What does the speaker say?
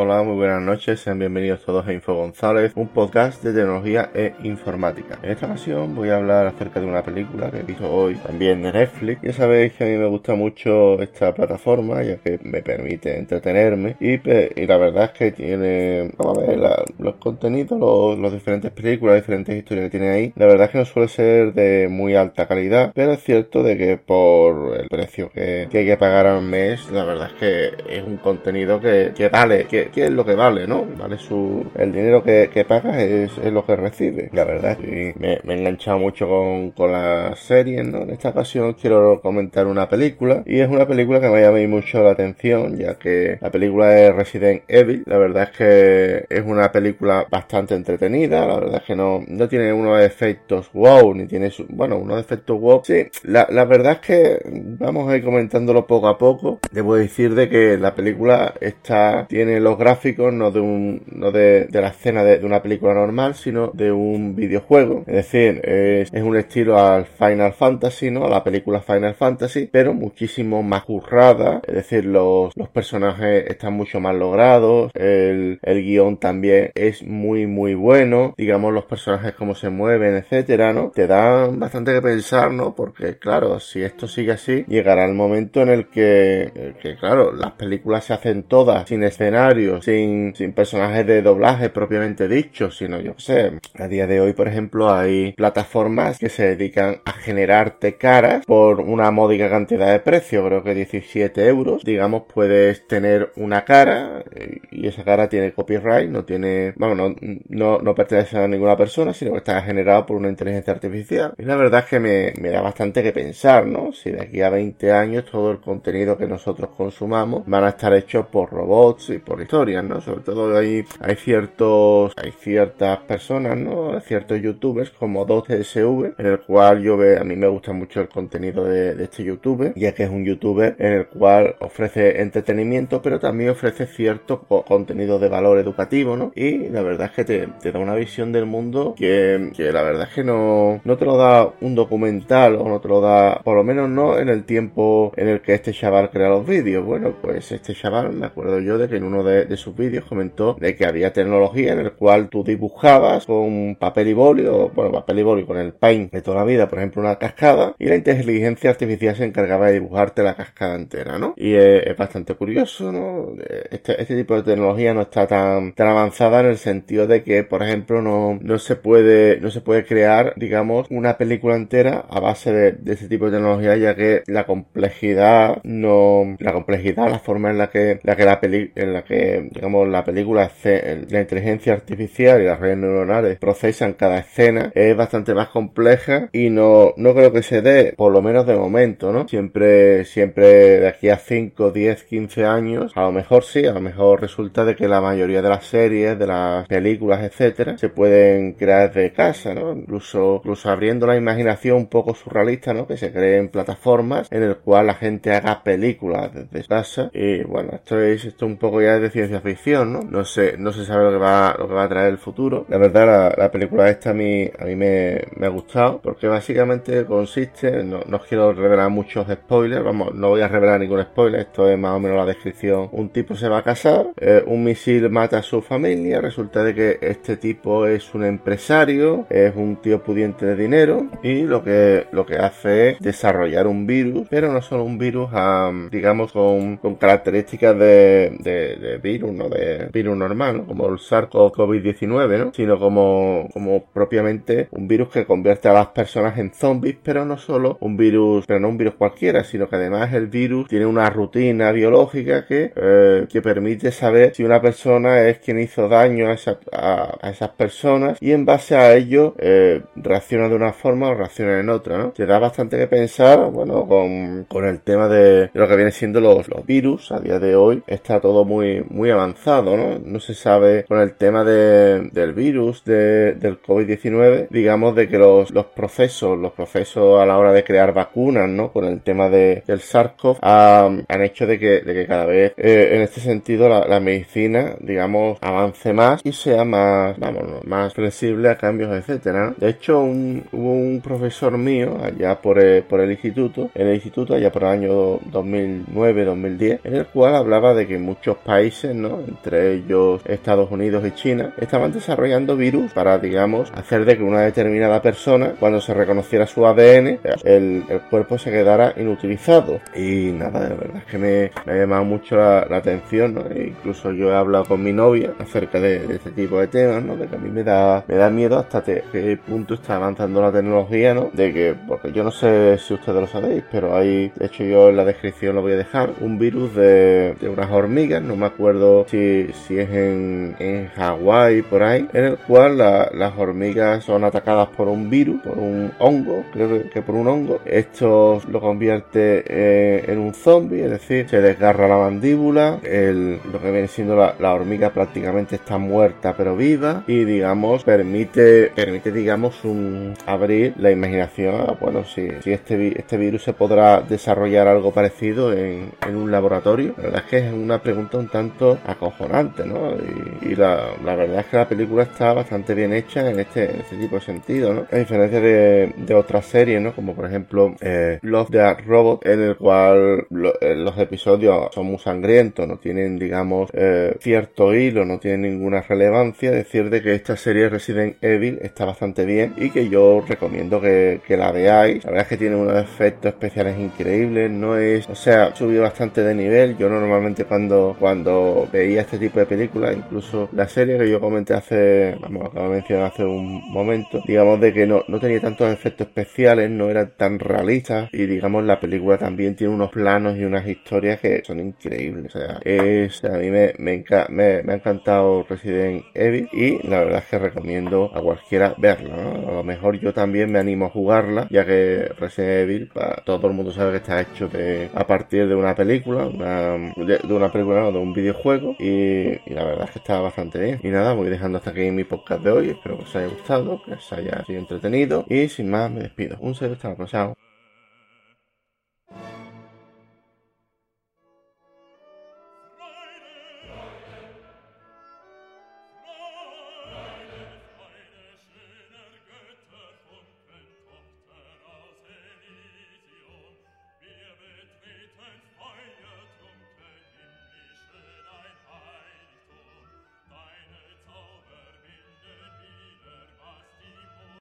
Hola, muy buenas noches, sean bienvenidos todos a Info González, un podcast de tecnología e informática. En esta ocasión voy a hablar acerca de una película que he hoy también de Netflix. Ya sabéis que a mí me gusta mucho esta plataforma ya que me permite entretenerme y, la verdad es que tiene, vamos a ver, los contenidos, los, diferentes películas, diferentes historias que tiene ahí, la verdad es que no suele ser de muy alta calidad, pero es cierto de que por el precio que, hay que pagar al mes, la verdad es que es un contenido que, que vale, que qué, es lo que vale, ¿no? Vale su, el dinero que, pagas es, es, lo que recibe. La verdad, y me, me, he enganchado mucho con, con las series, ¿no? En esta ocasión quiero comentar una película y es una película que me llama mucho la atención, ya que la película es Resident Evil. La verdad es que es una película bastante entretenida, la verdad es que no, no tiene unos efectos wow, ni tiene, su, bueno, unos efectos wow. Sí, la, la verdad es que vamos a ir comentándolo poco a poco. Debo decir de que la película está, tiene los gráficos no de un no de, de la escena de, una película normal sino de un videojuego. Es decir es, un estilo al Final Fantasy no a la película Final Fantasy pero muchísimo más currada. Es decir los, los personajes están mucho más logrados. El, el guion también es muy muy bueno. Digamos los personajes cómo se mueven etcétera no te dan bastante que pensar no porque claro si esto sigue así llegará el momento en el que, que claro las películas se hacen todas sin escenario sin, sin personajes de doblaje propiamente dicho, sino yo sé, a día de hoy, por ejemplo, hay plataformas que se dedican a generarte caras por una módica cantidad de precio, creo que 17 euros, digamos, puedes tener una cara y esa cara tiene copyright, no tiene, bueno, no, no, pertenece a ninguna persona, sino que está generado por una inteligencia artificial. Y la verdad es que me, me da bastante que pensar, ¿no? Si de aquí a 20 años todo el contenido que nosotros consumamos van a estar hechos por robots y por ¿no? Sobre todo hay, hay ciertos, hay ciertas personas, ¿no? Ciertos youtubers como 2DSV, en el cual yo veo, a mí me gusta mucho el contenido de, de este youtuber, ya que es un youtuber en el cual ofrece entretenimiento, pero también ofrece cierto contenido de valor educativo, ¿no? Y la verdad es que te, te da una visión del mundo que, que, la verdad es que no, no te lo da un documental o no te lo da, por lo menos no en el tiempo en el que este chaval crea los vídeos. Bueno, pues este chaval, me acuerdo yo de que en uno de, de sus vídeos comentó de que había tecnología en el cual tú dibujabas con papel y boli bueno papel y boli con el paint de toda la vida por ejemplo una cascada y la inteligencia artificial se encargaba de dibujarte la cascada entera no y es, bastante curioso no este, este, tipo de tecnología no está tan tan avanzada en el sentido de que por ejemplo no no se puede no se puede crear digamos una película entera a base de, de este tipo de tecnología ya que la complejidad no la complejidad la forma en la que la que en la que digamos, la película, la inteligencia artificial y las redes neuronales procesan cada escena es bastante más compleja y no, no creo que se dé, por lo menos de momento, ¿no? Siempre, siempre de aquí a 5, 10, 15 años, a lo mejor sí, a lo mejor resulta de que la mayoría de las series, de las películas, etcétera, se pueden crear desde casa, ¿no? Incluso, incluso abriendo la imaginación un poco surrealista, ¿no? Que se creen plataformas en el cual la gente haga películas desde casa y bueno, esto es, esto un poco ya de ciencia ficción, ¿no? Sé, no se sabe lo que va, lo que va a traer el futuro. La verdad, la, película esta a mí, me, ha gustado, porque básicamente consiste, no, no quiero revelar muchos spoilers, vamos, no voy a revelar ningún spoiler, esto es más o menos la descripción. Un tipo se va a casar, eh, un misil mata a su familia, resulta de que este tipo es un empresario, es un tío pudiente de dinero, y lo que, lo que hace es desarrollar un virus, pero no solo un virus, digamos, con, características de, de virus, ¿no? De virus normal, Como el SARS-CoV-19, ¿no? Sino como, como propiamente un virus que convierte a las personas en zombies, pero no solo un virus, pero no un virus cualquiera, sino que además el virus tiene una rutina biológica que, eh, que permite saber si una persona es quien hizo daño a, esa, a, esas personas y en base a ello eh, reacciona de una forma o reacciona en otra, ¿no? Te da bastante que pensar, bueno, con, con el tema de, lo que viene siendo los, los virus a día de hoy, está todo muy, muy avanzado, ¿no? No se sabe con el tema de, del virus, de, del COVID-19, digamos de que los, los procesos, los procesos a la hora de crear vacunas, ¿no? Con el tema de, del SARS-CoV han hecho de que, de que cada vez, eh, en este sentido, la, la, medicina, digamos, avance más y sea más, vamos, más flexible a cambios, etcétera. De hecho, hubo un profesor mío allá por el, por el instituto, en el instituto allá por el año 2009-2010, en el cual hablaba de que muchos países, Entre ellos Estados Unidos y China, estaban desarrollando virus para, digamos, hacer de que una determinada persona, cuando se reconociera su ADN, el, cuerpo se quedara inutilizado. Y nada, de verdad es que me, me ha llamado mucho la, atención. E incluso yo he hablado con mi novia acerca de, este tipo de temas, ¿no? De que a mí me da, me da miedo hasta qué punto está avanzando la tecnología, ¿no? De que, porque yo no sé si ustedes lo sabéis, pero hay, de hecho yo en la descripción lo voy a dejar, un virus de, de unas hormigas, no me acuerdo si, si es en, en Hawái, por ahí, en el cual las hormigas son atacadas por un virus, por un hongo, creo que, por un hongo. Esto lo convierte eh, en un zombie, es decir, se desgarra la mandíbula, el, lo que viene siendo la, hormiga prácticamente está muerta pero viva y digamos permite, permite digamos un abrir la imaginación, bueno, si, si este, este virus se podrá desarrollar algo parecido en, en un laboratorio. La verdad es que es una pregunta un tanto acojonante, ¿no? Y, la, la, verdad es que la película está bastante bien hecha en este, este tipo de sentido, ¿no? A diferencia de, otras series, ¿no? Como por ejemplo eh, Love the Robot, en el cual eh, los episodios son muy sangrientos, no tienen, digamos, eh, cierto hilo, no tienen ninguna relevancia. Decir de que esta serie Resident Evil está bastante bien y que yo recomiendo que, que la veáis. La verdad es que tiene unos efectos especiales increíbles, no es, o sea, subió bastante de nivel. Yo normalmente cuando, cuando veía este tipo de películas, incluso la serie que yo comenté hace, vamos, acabo de mencionar hace un momento, digamos de que no, no tenía tantos efectos especiales, no eran tan realistas y digamos la película también tiene unos planos y unas historias que son increíbles. O sea, es, a mí me, me, me, ha encantado Resident Evil y la verdad es que recomiendo a cualquiera verla. A lo mejor yo también me animo a jugarla, ya que Resident Evil, todo el mundo sabe que está hecho de, a partir de una película, una, de, una película, no, de un videojuego y, y, la verdad es que está bastante bien. Y nada, voy dejando hasta aquí mi podcast de hoy. Espero que os haya gustado, que os haya sido entretenido y sin más me despido. Un saludo, hasta la próxima.